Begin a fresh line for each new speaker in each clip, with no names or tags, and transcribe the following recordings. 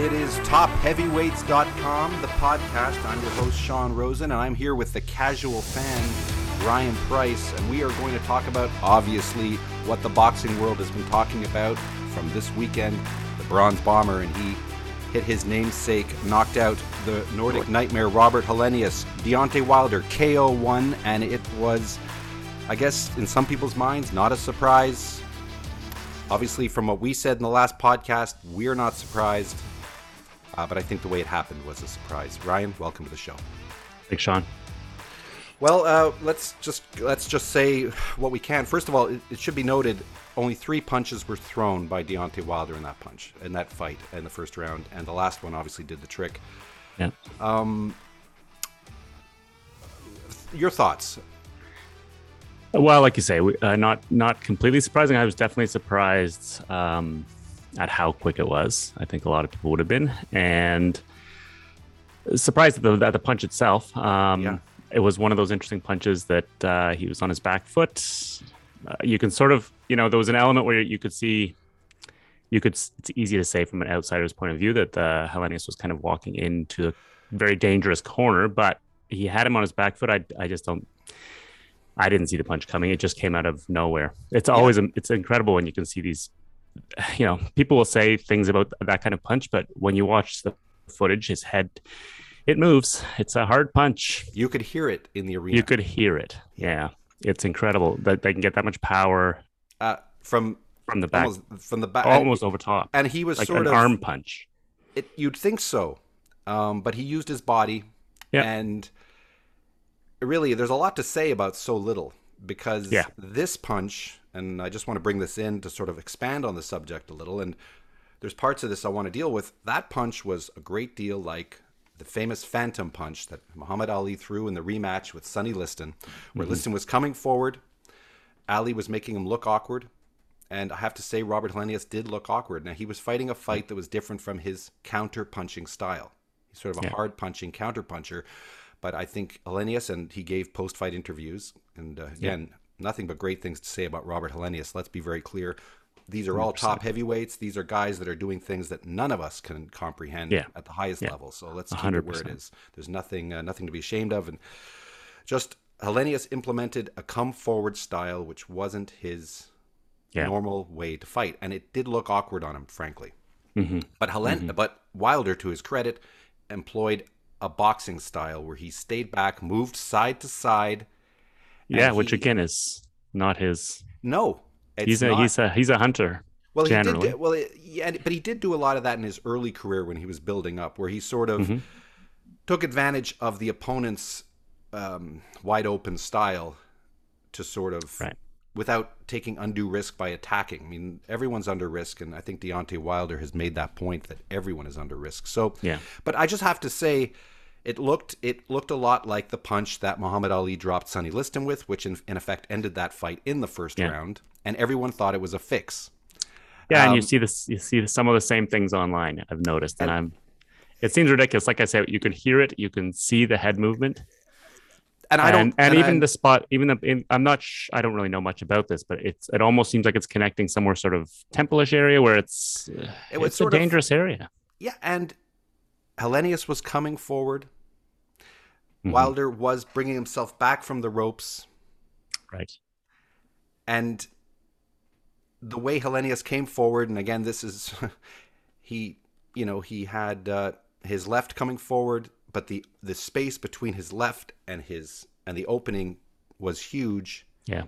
It is topheavyweights.com, the podcast. I'm your host, Sean Rosen, and I'm here with the casual fan, Ryan Price, and we are going to talk about, obviously, what the boxing world has been talking about from this weekend. The Bronze Bomber, and he hit his namesake, knocked out the Nordic Nightmare Robert Helenius, Deontay Wilder, KO 1, and it was, I guess, in some people's minds, not a surprise. Obviously, from what we said in the last podcast, we're not surprised. Uh, but I think the way it happened was a surprise. Ryan, welcome to the show.
Thanks, Sean.
Well, uh, let's just let's just say what we can. First of all, it, it, should be noted only three punches were thrown by Deontay Wilder in that punch in that fight in the first round, and the last one obviously did the trick.
Yeah.
Um, your thoughts?
Well, like you say, uh, not not completely surprising. I was definitely surprised um, at how quick it was. I think a lot of people would have been, and surprised at the, at the punch itself. Um, yeah. It was one of those interesting punches that uh, he was on his back foot. Uh, you can sort of, you know, there was an element where you could see, you could. It's easy to say from an outsider's point of view that uh, Helenius was kind of walking into a very dangerous corner, but he had him on his back foot. I, I just don't. I didn't see the punch coming. It just came out of nowhere. It's always yeah. it's incredible when you can see these you know, people will say things about that kind of punch, but when you watch the footage, his head, it moves. It's a hard punch.
You could hear it in the arena.
You could hear it. Yeah, it's incredible that they can get that much power
uh, from
from the back,
almost, from the back,
almost over top.
And he was
like
sort
an
of
arm punch.
It, you'd think so, um, but he used his body,
yeah.
and really, there's a lot to say about so little because
yeah.
this punch and I just want to bring this in to sort of expand on the subject a little. And there's parts of this I want to deal with. That punch was a great deal like the famous phantom punch that Muhammad Ali threw in the rematch with Sonny Liston, where mm-hmm. Liston was coming forward, Ali was making him look awkward. And I have to say, Robert Helenius did look awkward. Now, he was fighting a fight that was different from his counter punching style. He's sort of a yeah. hard punching counter puncher. But I think Helenius, and he gave post fight interviews, and uh, again, yeah nothing but great things to say about Robert Helenius. Let's be very clear. These are all 100%. top heavyweights. These are guys that are doing things that none of us can comprehend
yeah.
at the highest
yeah.
level. So let's keep 100%. it where it is. There's nothing, uh, nothing to be ashamed of, and just Helenius implemented a come forward style which wasn't his yeah. normal way to fight, and it did look awkward on him, frankly.
Mm-hmm.
But Helen, mm-hmm. but Wilder, to his credit, employed a boxing style where he stayed back, moved side to side,
yeah, he, which again is not his.
No,
he's a not. he's a he's a hunter.
Well,
generally.
he did. Well, yeah, but he did do a lot of that in his early career when he was building up, where he sort of mm-hmm. took advantage of the opponent's um, wide open style to sort of
right.
without taking undue risk by attacking. I mean, everyone's under risk, and I think Deontay Wilder has made that point that everyone is under risk. So,
yeah.
But I just have to say, it looked it looked a lot like the punch that Muhammad Ali dropped Sonny Liston with, which in, in effect ended that fight in the first
yeah.
round, and everyone thought it was a fix.
Yeah, um, and you um, see this, you see some of the same things online. I've noticed, and, and I'm. It seems ridiculous. Like I said, you can hear it, you can see the head movement,
and I don't,
and, and, and even I, the spot, even the, in, I'm not, sh- I don't really know much about this, but it's, it almost seems like it's connecting somewhere sort of temple-ish area where it's, it it's a dangerous
of,
area.
Yeah, and Helenius was coming forward. Mm-hmm. Wilder was bringing himself back from the ropes.
Right.
And the way Helenius came forward, and again, this is he, you know, he had uh, his left coming forward, but the the space between his left and his and the opening was huge.
Yeah.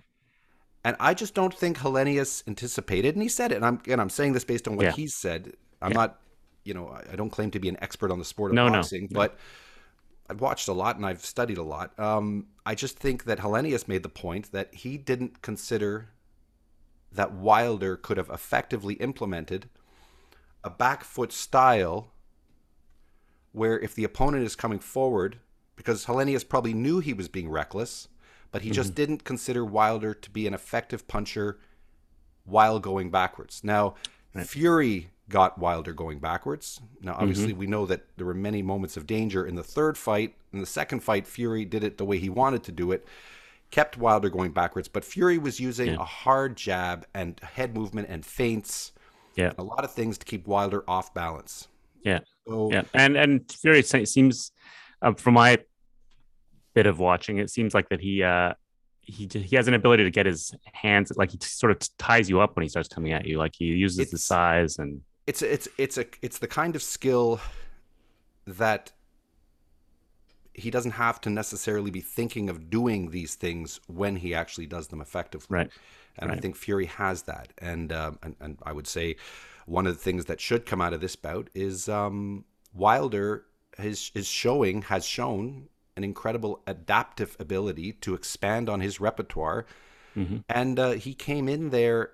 And I just don't think Helenius anticipated, and he said it. And I'm and I'm saying this based on what yeah. said. I'm yeah. not you know, I don't claim to be an expert on the sport of
no,
boxing,
no,
but I've watched a lot and I've studied a lot. Um, I just think that Helenius made the point that he didn't consider that Wilder could have effectively implemented a back foot style where if the opponent is coming forward, because Helenius probably knew he was being reckless, but he mm-hmm. just didn't consider Wilder to be an effective puncher while going backwards. Now, right. Fury got Wilder going backwards. Now, obviously, mm-hmm. we know that there were many moments of danger in the third fight. In the second fight, Fury did it the way he wanted to do it, kept Wilder going backwards. But Fury was using yeah. a hard jab and head movement and feints,
yeah,
a lot of things to keep Wilder off balance.
Yeah.
So,
Yeah, and and Fury seems, uh, from my bit of watching, it seems like that he uh he he has an ability to get his hands like he sort of ties you up when he starts coming at you. Like he uses the size and
it's it's it's a it's the kind of skill that he doesn't have to necessarily be thinking of doing these things when he actually does them effectively.
Right.
And I think Fury has that. And, um, and and I would say one of the things that should come out of this bout is um, Wilder his is showing has shown an incredible adaptive ability to expand on his repertoire,
Mhm.
and uh, he came in there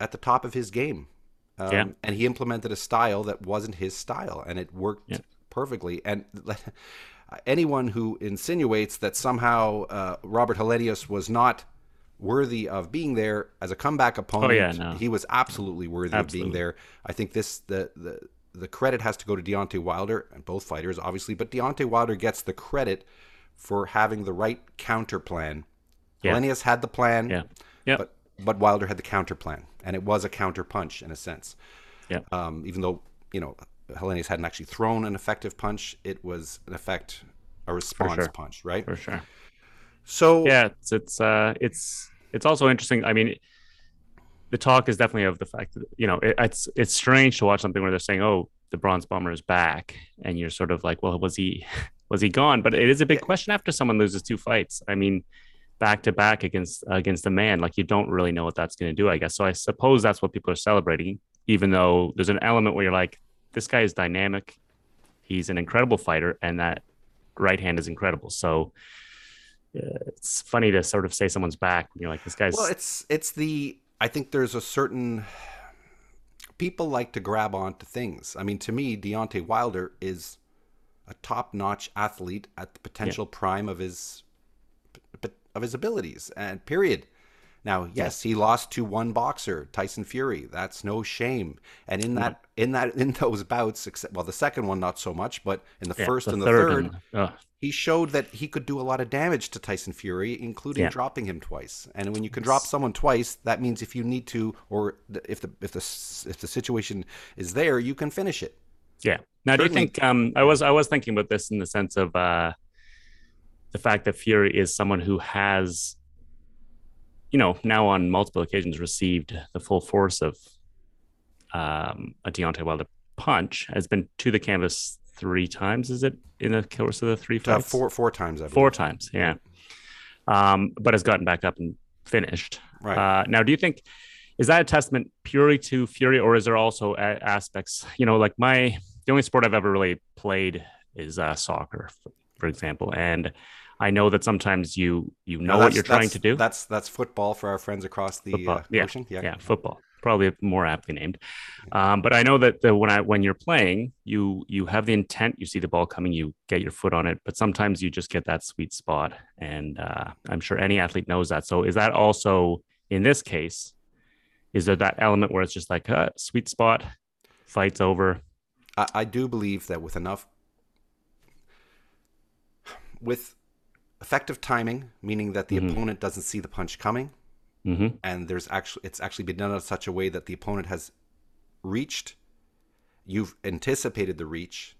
at the top of his game. Um,
Yeah.
And he implemented a style that wasn't his style, and it worked
Yeah.
perfectly. And anyone who insinuates that somehow uh, Robert Helenius was not worthy of being there as a comeback opponent,
Oh, yeah, no.
he was absolutely worthy of being there. I think this the the the credit has to go to Deontay Wilder and both fighters, obviously, but Deontay Wilder gets the credit for having the right counter plan.
Yeah.
Helenius had the plan,
yeah, yeah,
but but Wilder had the counter plan, and it was a counter punch in a sense.
Yeah.
Um, even though you know Helenius hadn't actually thrown an effective punch, it was an effect, a response
sure.
punch, right?
for sure.
So
yeah it's it's uh it's it's also interesting i mean the talk is definitely of the fact that you know it, it's it's strange to watch something where they're saying oh the bronze bomber is back and you're sort of like well was he was he gone but it is a big question after someone loses two fights i mean back to back against against a man like you don't really know what that's going to do i guess. So i suppose that's what people are celebrating even though there's an element where you're like this guy is dynamic he's an incredible fighter and that right hand is incredible. So uh, it's funny to sort of say someone's back when you're like this guy's
Well, it's it's the I think there's a certain people like to grab onto things. I mean, to me, Deontay Wilder is a top-notch athlete at the potential prime of his of his abilities, and period. Now, yes, he lost to one boxer, Tyson Fury. That's no shame. And in that, in that, in those bouts, except well, the second one not so much, but in the
yeah,
first and the third,
and- ugh,
he showed that he could do a lot of damage to Tyson Fury, including
Yeah.
dropping him twice. And when you can drop someone twice, that means if you need to, or if the if the if the situation is there, you can finish it.
yeah now do you think um i was i was thinking about this in the sense of uh the fact that fury is someone who has you know now on multiple occasions received the full force of um a Deontay Wilder punch has been to the canvas three times is it in the course of the three
Uh, four four times, I believe.
four times yeah um but has gotten back up and finished
Right.
uh now do you think is that a testament purely to fury or is there also a- aspects you know like my the only sport i've ever really played is uh soccer for, for example and i know that sometimes you you know
Now,
what you're trying to do.
That's that's football for our friends across the uh,
yeah,
ocean.
yeah, football. Probably more aptly named. Um, but i know that the, when i when you're playing you you have the intent. You see the ball coming you get your foot on it but sometimes you just get that sweet spot. And uh, i'm sure any athlete knows that. So is that also in this case is there that element where it's just like uh, sweet spot fights over?
I, I do believe that with enough, with effective timing, meaning that the
Mhm.
opponent doesn't see the punch coming,
hmm
and there's actually it's actually been done in such a way that the opponent has reached you've anticipated the reach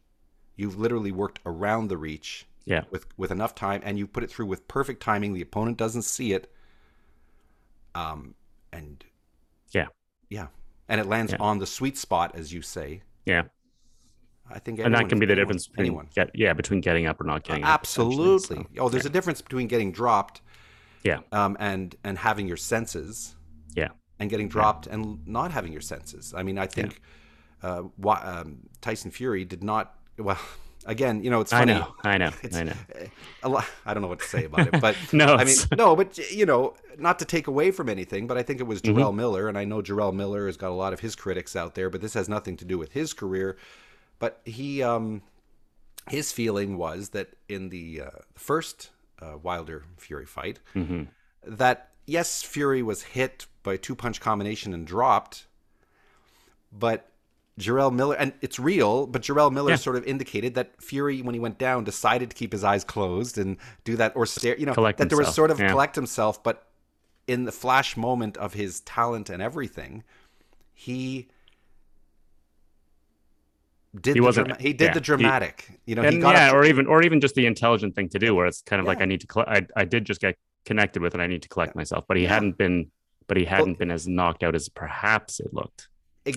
you've literally worked around the reach
yeah
with with enough time and you put it through with perfect timing the opponent doesn't see it um and
Yeah.
yeah and it lands
Yeah.
on the sweet spot as you say
yeah
i think
and that can be the
anyone-
difference between
anyone
get, yeah between getting up or not getting up,
absolutely
So,
oh there's a difference between getting dropped
yeah
um, and and having your senses
yeah
and getting dropped and not having your senses. I mean, I think uh, why, um, Tyson Fury did not. Well, again, you know, it's funny.
i know i know
It's-
i know
A lot, I don't know what to say about it, but
no
I mean, no, but you know, not to take away from anything, but I think it was
Mm-hmm.
Jarrell Miller, and I know Jarrell Miller has got a lot of his critics out there, but this has nothing to do with his career. But he, um, his feeling was that in the uh, first uh, Wilder Fury fight,
Mhm.
that yes, Fury was hit by a two punch combination and dropped, but Jarrell Miller, and it's real, but Jarrell Miller
Yeah.
sort of indicated that Fury, when he went down, decided to keep his eyes closed and do that or stare, you know,
Collect
that there was sort of
yeah.
collect himself, but in the flash moment of his talent and everything, he did
He
the
wasn't-
he did
yeah,
the
he-
dramatic. you know, he
and
got
yeah,
up-
or even or even just the intelligent thing to do, where it's kind of like I need to, coll- I I did just get connected with, and I need to collect myself. But he
Yeah.
hadn't been, but he hadn't been as knocked out as perhaps it looked,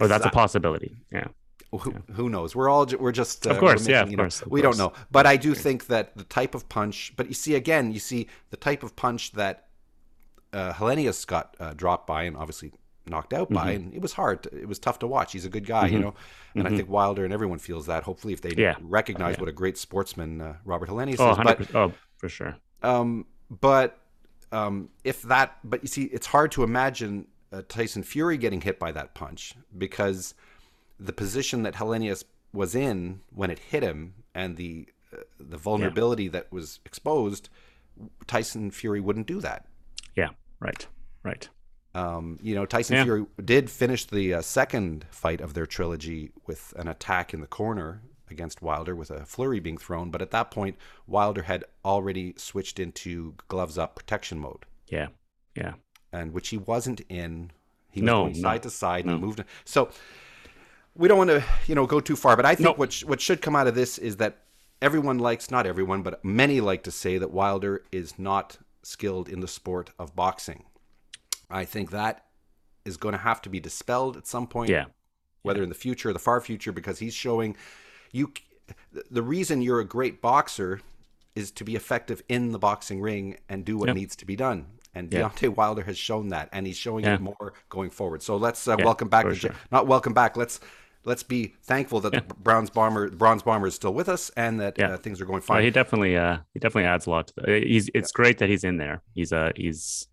or that's a possibility. Yeah,
who, who knows? We're all we're just uh,
Of course,
we're
yeah, of
you know,
course, of
we don't know, but I do think that the type of punch. But you see, again, you see the type of punch that uh, Helenius got uh, dropped by, and obviously knocked out by,
Mm-hmm.
and it was hard. To, it was tough to watch. He's a good guy, you know, and I think Wilder and everyone feels that. Hopefully, if they
Mm-hmm. Yeah.
recognize
Yeah.
what a great sportsman uh, Robert Helenius
oh,
is, but
oh, for sure.
um, but um, if that, but you see, it's hard to imagine uh, Tyson Fury getting hit by that punch because the position that Helenius was in when it hit him and the uh, the vulnerability that was exposed, Tyson Fury wouldn't do that.
Yeah, right, right.
Um, you know, Tyson
Yeah.
Fury did finish the uh, second fight of their trilogy with an attack in the corner against Wilder with a flurry being thrown, but at that point, Wilder had already switched into gloves up protection mode,
Yeah, yeah,
and which he wasn't in. He was
No,
going
no,
side to side and
no.
moved. So we don't want to, you know, go too far. But I think
No.
what sh- what should come out of this is that everyone likes, not everyone, but many like to say that Wilder is not skilled in the sport of boxing. I think that is going to have to be dispelled at some point,
yeah,
whether in the future or the far future, because he's showing you. The reason you're a great boxer is to be effective in the boxing ring and do what
Yep.
needs to be done. And
Yeah.
Deontay Wilder has shown that, and he's showing
Yeah.
it more going forward. So let's uh,
Yeah,
welcome back the
sure.
not welcome back. Let's let's be thankful that the bronze bomber bronze bomber is still with us and that
Yeah.
uh, things are going
Well,
fine.
he definitely, uh, he definitely adds a lot to the. He's. It's great that he's in there. He's uh he's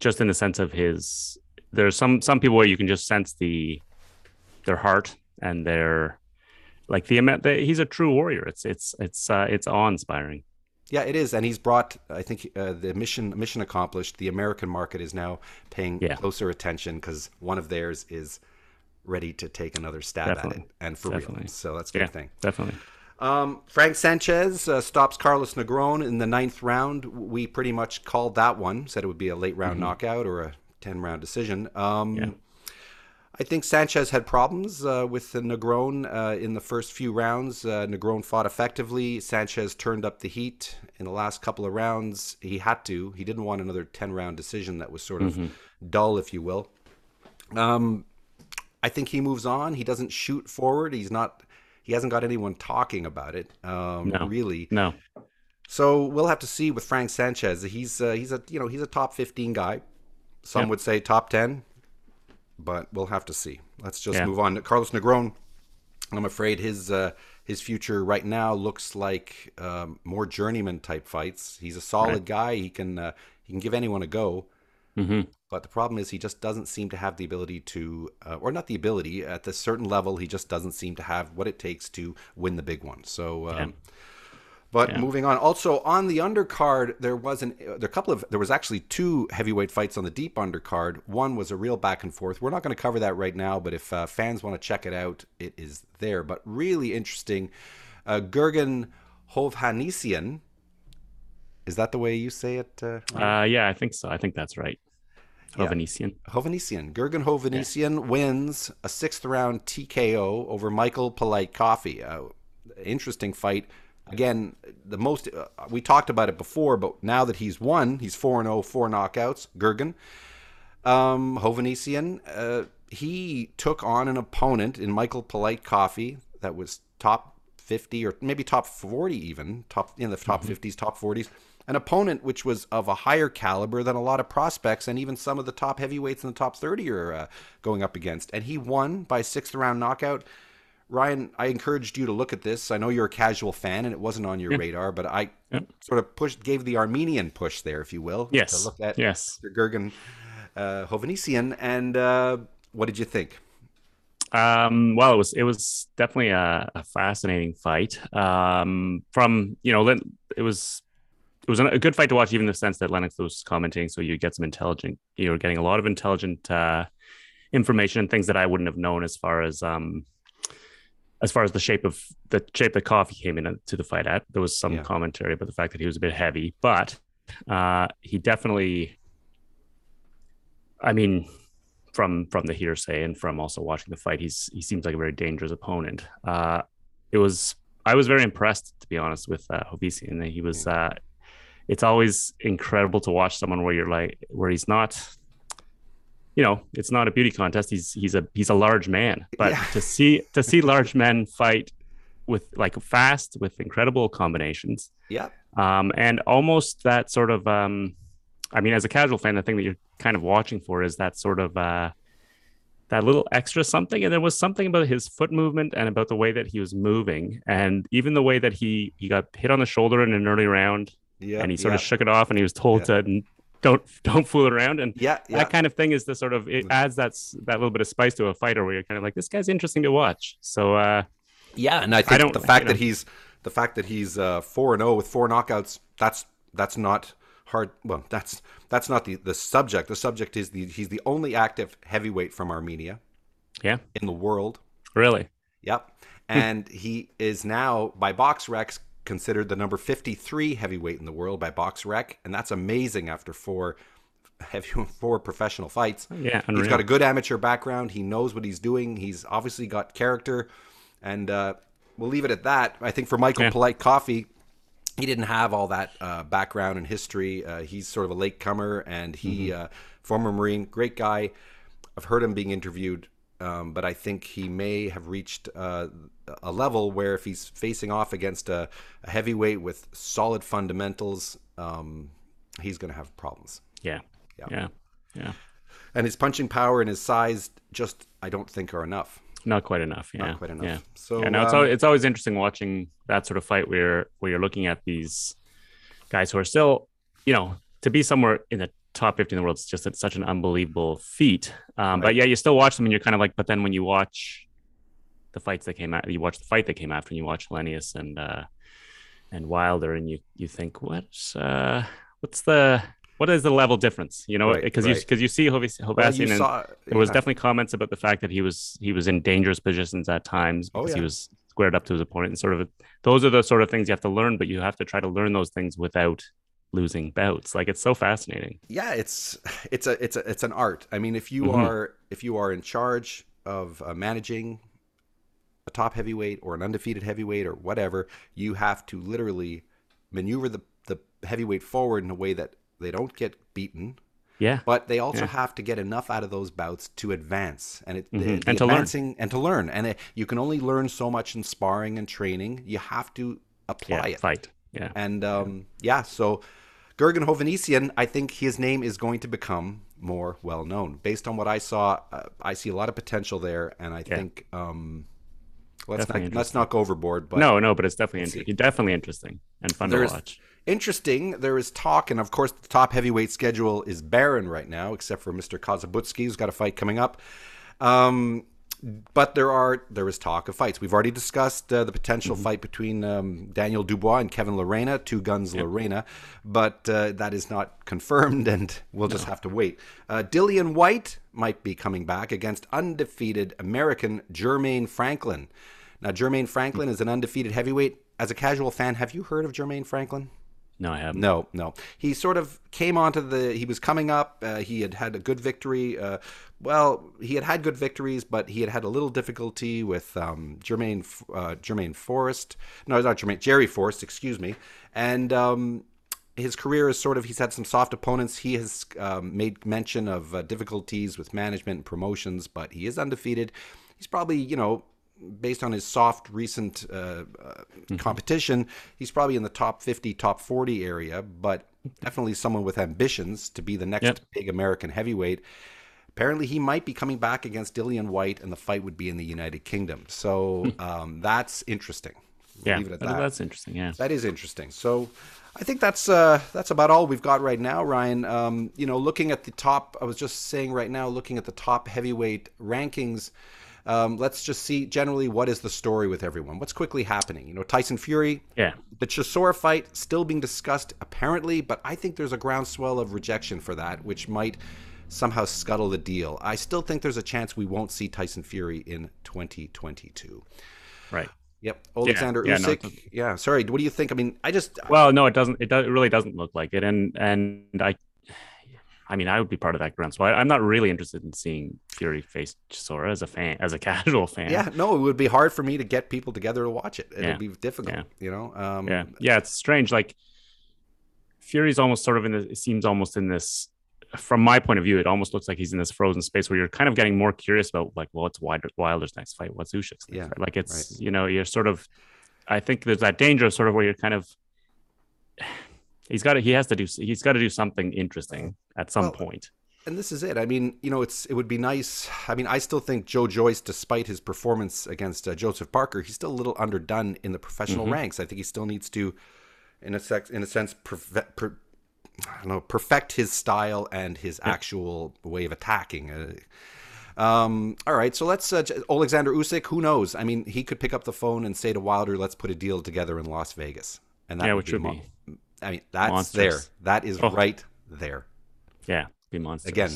just in the sense of his. There's some some people where you can just sense the, their heart and their, like the amount. that He's a true warrior. It's it's it's uh it's awe inspiring.
Yeah, it is, and he's brought. I think uh, the mission mission accomplished. The American market is now paying
Yeah.
closer attention because one of theirs is ready to take another stab at it, and for real. So that's a good
Yeah,
thing.
definitely.
Um, Frank Sanchez uh, stops Carlos Negron in the ninth round. We pretty much called that one. Said it would be a late round knockout or a ten round decision. Um,
Mm-hmm. Yeah.
I think Sanchez had problems uh, with Negron uh, in the first few rounds. Uh, Negron fought effectively. Sanchez turned up the heat in the last couple of rounds. He had to. He didn't want another 10 round decision that was sort of
Mm-hmm.
dull, if you will. Um, I think he moves on. He doesn't shoot forward. He's not. He hasn't got anyone talking about it, um,
No.
really.
No.
So we'll have to see with Frank Sanchez. He's uh, he's a you know he's a top fifteen guy. Some would say top ten, but we'll have to see. Let's just
Yeah.
move on. Carlos Negron. I'm afraid his uh, his future right now looks like um, more journeyman type fights. He's a solid
Right.
guy. He can uh, he can give anyone a go.
Hmm
But the problem is he just doesn't seem to have the ability to, uh, or not the ability, at this certain level, he just doesn't seem to have what it takes to win the big one. So, um, but
Yeah.
moving on. Also on the undercard, there was an, there a couple of, there was actually two heavyweight fights on the deep undercard. One was a real back and forth. We're not going to cover that right now, but if uh, fans want to check it out, it is there. But really interesting. Uh, Gurgen Hovhannisyan. Is that the way you say it? Uh,
Uh, yeah, I think so. I think that's right.
Yeah.
Hovhannisyan.
Hovhannisyan. Gurgen Hovhannisyan wins a sixth round TKO over Michael Polite Coffie. Uh, interesting fight. Again, the most uh, we talked about it before, but now that he's won, he's 4 0, four knockouts. Gurgen. Um, Hovhannisyan, uh, he took on an opponent in Michael Polite Coffie that was top 50 or maybe top 40 even, top in the top 50s, top 40s. An opponent which was of a higher caliber than a lot of prospects and even some of the top heavyweights in the top 30 are uh, going up against. And he won by sixth round knockout. Ryan, I encouraged you to look at this. I know you're a casual fan and it wasn't on your radar, but I
Yeah.
sort of pushed, gave the Armenian push there, if you will.
Yes.
To look at
Yes.
Mr. Gurgen uh, Hovhannisyan. And uh, what did you think?
Um, well, it was it was definitely a, a fascinating fight. Um, from you know, it was it was a good fight to watch, even in the sense that Lennox was commenting, so you get some intelligent. You were getting a lot of intelligent uh, information and things that I wouldn't have known as far as um, as far as the shape of the shape that Coffie came in to the fight at. There was some
Yeah.
commentary about the fact that he was a bit heavy, but uh, he definitely. I mean, from from the hearsay and from also watching the fight, he's he seems like a very dangerous opponent. Uh, it was I was very impressed to be honest with uh, and He was. Uh, it's always incredible to watch someone where you're like where he's not. You know, it's not a beauty contest. He's he's a he's a large man, but yeah. to see to see large men fight with like fast with incredible combinations.
Yeah.
Um, and almost that sort of um, I mean, as a casual fan, the thing that you're kind of watching for is that sort of uh, that little extra something. And there was something about his foot movement and about the way that he was moving, and even the way that he he got hit on the shoulder in an early round, yeah, and he sort of shook it off, and he was told to don't don't fool around and
yeah, yeah,
that kind of thing is the sort of it adds that that little bit of spice to a fighter where you're kind of like this guy's interesting to watch so uh
yeah and i think I the fact that he's the fact that he's uh 4 and 0 with four knockouts that's that's not hard. Well, that's that's not the the subject. The subject is the he's the only active heavyweight from Armenia.
Yeah.
In the world.
Really.
Yep. And he is now by BoxRec considered the number 53 heavyweight in the world by BoxRec, and that's amazing after four heavy four professional fights.
Yeah,
unreal. he's got a good amateur background. He knows what he's doing. He's obviously got character, and uh, we'll leave it at that. I think for Michael yeah. Polite Coffie, he didn't have all that uh, background and history. Uh, he's sort of a late comer, and he mm-hmm. uh, former Marine, great guy. I've heard him being interviewed, um, but I think he may have reached uh, a level where if he's facing off against a, a heavyweight with solid fundamentals, um, he's going to have problems.
Yeah. yeah, yeah, yeah.
And his punching power and his size just I don't think are enough
not quite enough. Yeah,
not quite enough.
Yeah.
So
yeah, no, it's um, always, it's always interesting watching that sort of fight where where you're looking at these guys who are still, you know, to be somewhere in the top 50 in the world is just such an unbelievable feat. Um, right. But yeah, you still watch them and you're kind of like, but then when you watch the fights that came out, you watch the fight that came after, and you watch Helenius and uh, and Wilder, and you you think, what's uh, what's the what is the level difference? You know, because right, right. you because you see Hovasian, well, and saw, there was definitely comments about the fact that he was he was in dangerous positions at times oh, because oh, yeah. he was squared up to his opponent and sort of those are the sort of things you have to learn, but you have to try to learn those things without losing bouts. Like it's so fascinating.
Yeah, it's it's a it's a it's an art. I mean, if you mm-hmm. are if you are in charge of uh, managing a top heavyweight or an undefeated heavyweight or whatever, you have to literally maneuver the the heavyweight forward in a way that they don't get beaten.
Yeah.
But they also yeah. have to get enough out of those bouts to advance and it mm-hmm. the, the and to advancing learn. and to learn. And it, you can only learn so much in sparring and training. You have to apply
yeah,
it.
Fight. Yeah.
And um, yeah, so Gurgen Hovhannisyan, I think his name is going to become more well known. Based on what I saw, uh, I see a lot of potential there, and I yeah. think um, let's not let's not go overboard. But
no, no, but it's definitely inter- definitely interesting and fun There's, to watch
interesting. There is talk, and of course, the top heavyweight schedule is barren right now, except for Mr. Kazabutski, who's got a fight coming up. Um, but there are there is talk of fights. We've already discussed uh, the potential mm-hmm. fight between um, Daniel Dubois and Kevin Lerena, Two Guns yep. Lerena, but uh, that is not confirmed, and we'll just no. have to wait. Uh, Dillian Whyte might be coming back against undefeated American Jermaine Franklin. Now, Jermaine Franklin mm-hmm. is an undefeated heavyweight. As a casual fan, have you heard of Jermaine Franklin?
No, I haven't.
No, no. He sort of came onto the. He was coming up. Uh, he had had a good victory. Uh, well, he had had good victories, but he had had a little difficulty with um, Jermaine uh, Jermaine Forrest. No, not Jermaine. Jerry Forrest. Excuse me. And um, his career is sort of. He's had some soft opponents. He has um, made mention of uh, difficulties with management and promotions, but he is undefeated. He's probably you know based on his soft recent uh, uh, mm-hmm. competition, he's probably in the top 50, top 40 area, but definitely someone with ambitions to be the next yep. big American heavyweight. Apparently, he might be coming back against Dillian Whyte, and the fight would be in the United Kingdom. So hmm. um, that's interesting.
We'll yeah, that. that's interesting. Yeah,
that is interesting. So I think that's uh, that's about all we've got right now, Ryan. Um, you know, looking at the top, I was just saying right now, looking at the top heavyweight rankings. Um, let's just see generally what is the story with everyone. What's quickly happening? You know, Tyson Fury.
Yeah.
The Chisora fight still being discussed apparently, but I think there's a groundswell of rejection for that, which might somehow scuttle the deal. I still think there's a chance we won't see Tyson Fury in 2022.
Right.
Yep, Alexander yeah, Usyk. Yeah, no, yeah, sorry. What do you think? I mean, I just
well, no, it doesn't. It, does, it really doesn't look like it, and and I I mean, I would be part of that ground. So I, am not really interested in seeing Fury faced Chisora as a fan, as a casual fan.
Yeah, no, it would be hard for me to get people together to watch it. It'd
Yeah.
be difficult,
Yeah.
you know. Um,
yeah, yeah. It's strange. Like Fury's almost sort of in this. It seems almost in this. From my point of view, it almost looks like he's in this frozen space where you're kind of getting more curious about like, well, what's Wilder's next fight? What's Usyk's next
Yeah,
fight? Like it's you know you're sort of. I think there's that danger of sort of where you're kind of. He's got to. He has to do. He's got to do something interesting at some
Well,
point.
and this is it. I mean, you know, it's it would be nice. I mean, I still think Joe Joyce, despite his performance against uh, Joseph Parker, he's still a little underdone in the professional
Mhm.
ranks. I think he still needs to, in a sex, in a sense, perfe- per, I don't know, perfect his style and his actual way of attacking. Uh, um, all right, so let's uh, Alexander Usyk. Who knows? I mean, he could pick up the phone and say to Wilder, "Let's put a deal together in Las Vegas." And
Yeah,
would
which would
mo-
be
I mean, that's
monstrous.
there. That is
Oh.
right there.
Yeah, be monsters
Again,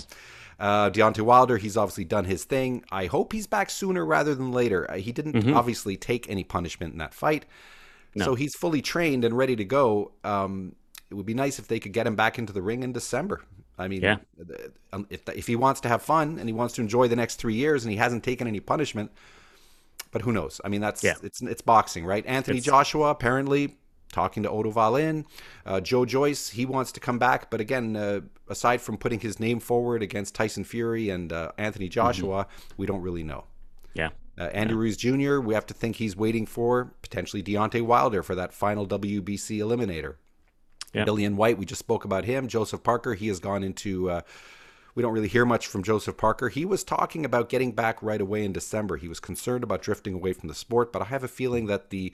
uh, Deontay Wilder, he's obviously done his thing. I hope he's back sooner rather than later. Uh, he didn't
Mhm.
obviously take any punishment in that fight.
No.
So he's fully trained and ready to go. Um, it would be nice if they could get him back into the ring in December. I mean,
Yeah.
um, if, if he wants to have fun and he wants to enjoy the next three years and he hasn't taken any punishment, but who knows? I mean, that's
Yeah.
it's it's boxing, right? Anthony
It's-
Joshua apparently talking to Otto Wallin, uh, Joe Joyce, he wants to come back, but again, uh, aside from putting his name forward against Tyson Fury and uh, Anthony Joshua, we don't really know.
yeah,
Uh, Andy Ruiz Jr., we have to think he's waiting for potentially Deontay Wilder for that final WBC eliminator.
Yeah.
and Whyte, we just spoke about him. Joseph Parker, he has gone into. Uh, we don't really hear much from Joseph Parker. He was talking about getting back right away in December. He was concerned about drifting away from the sport, but I have a feeling that the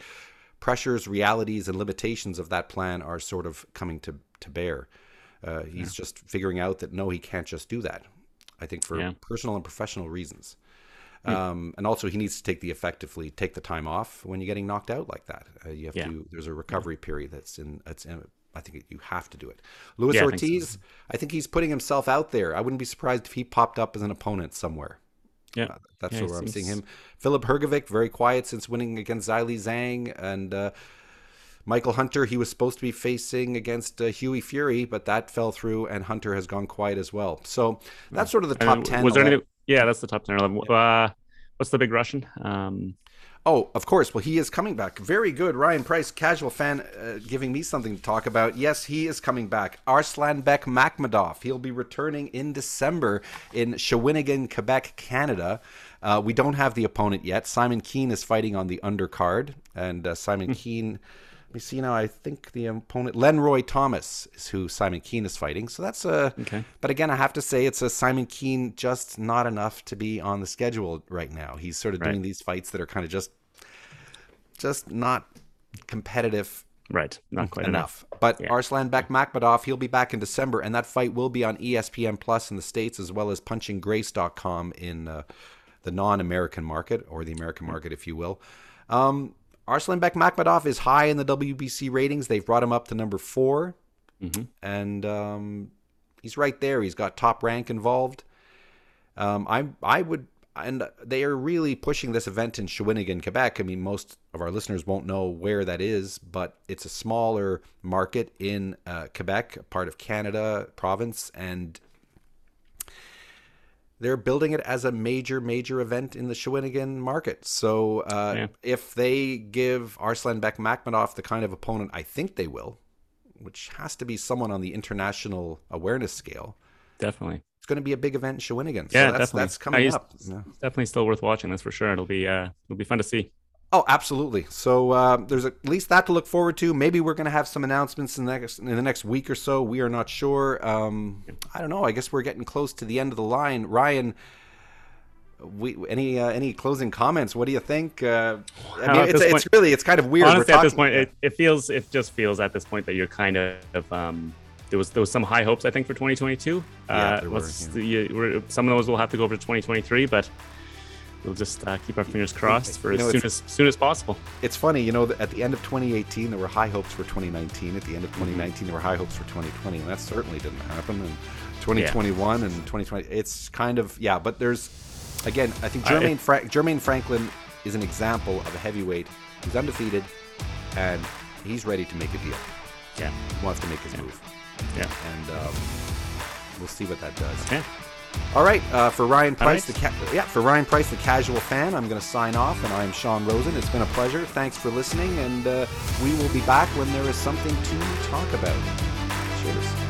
pressures, realities, and limitations of that plan are sort of coming to, to bear. Uh, he's just figuring out that no, he can't just do that. I think for
Yeah.
personal and professional reasons. Um, and also, he needs to take the effectively take the time off when you're getting knocked out like that. Uh, you have
Yeah.
to. There's a recovery period that's in. That's in. I think you have to do it. Luis
Yeah, I think so.
Ortiz, I think he's putting himself out there. I wouldn't be surprised if he popped up as an opponent somewhere.
yeah.
Uh, that's
Yeah,
where I'm seeing him. Filip Hrgović, very quiet since winning against Zhilei Zhang, and uh, Michael Hunter. He was supposed to be facing against uh, Hughie Fury, but that fell through, and Hunter has gone quiet as well. So that's sort of the top ten.
Was there
11
anything? Yeah, that's the top ten or eleven. Uh, what's the big Russian? Um,
Oh, of course. Well, he is coming back. Very good. Ryan Price, casual fan, uh, giving me something to talk about. Yes, he is coming back. Arslanbek Makhmudov. He'll be returning in December in Shawinigan, Quebec, Canada. Uh, we don't have the opponent yet. Simon Kean is fighting on the undercard. And uh, Simon Kean, let me see now. I think the opponent, Lenroy Thomas, is who Simon Kean is fighting. So that's a.
Okay.
But again, I have to say it's a Simon Kean just not enough to be on the schedule right now. He's sort of
Right.
doing these fights that are kind of just just not competitive
right, not quite enough.
enough. But
Yeah.
Arslanbek Makhmudov, he'll be back in December, and that fight will be on ESPN Plus in the States as well as punchinggrace.com in uh, the non American market, or the American market, if you will. Um, Arslanbek Makhmudov is high in the WBC ratings. They've brought him up to number 4
hmm
and um, he's right there. He's got top rank involved. Um, I I would, and they are really pushing this event in Shawinigan, Quebec. I mean, most of our listeners won't know where that is, but it's a smaller market in uh, Quebec, a part of Canada province, and they're building it as a major, major event in the Shawinigan market. So uh,
Yeah.
if they give Arslanbek Makhmudov the kind of opponent I think they will, which has to be someone on the international awareness scale,
Definitely,
it's going to be a big event in Shawinigan.
Yeah,
so that's,
definitely.
that's coming up. Yeah.
definitely still worth watching. That's for sure. It'll be uh, it'll be fun to see.
Oh, absolutely. So uh, there's at least that to look forward to. Maybe we're going to have some announcements in the next in the next week or so. We are not sure. Um, I don't know. I guess we're getting close to the end of the line. Ryan, we any uh, any closing comments? What do you think? Uh, I mean, it's,
this
it's really it's kind of weird.
Honestly, at this point, it, it feels it just feels at this point that you're kind of um, there was there was some high hopes I think for 2022.
Yeah,
uh,
were, yeah.
you- we're- some of those will have to go over to 2023, but we'll just uh, keep our fingers crossed for
You know,
as soon as soon as possible.
it's funny, you know, at the end of 2018, there were high hopes for 2019. At the end of
Mm-hmm.
2019, there were high hopes for 2020, and that certainly didn't happen. And 2021 and 2020, it's kind of yeah. But there's again, I think
I-
Jermaine Fra- Jermaine Franklin is an example of a heavyweight who's undefeated, and he's ready to make a deal.
Yeah,
He wants to make his
Yeah.
move,
yeah.
and um, we'll see what that does.
Yeah.
All right, uh, for Ryan Price,
right.
the ca- yeah, for Ryan Price, the casual fan, I'm going to sign off, and I'm Sean Rosen. It's been a pleasure. Thanks for listening, and uh, we will be back when there is something to talk about. Cheers.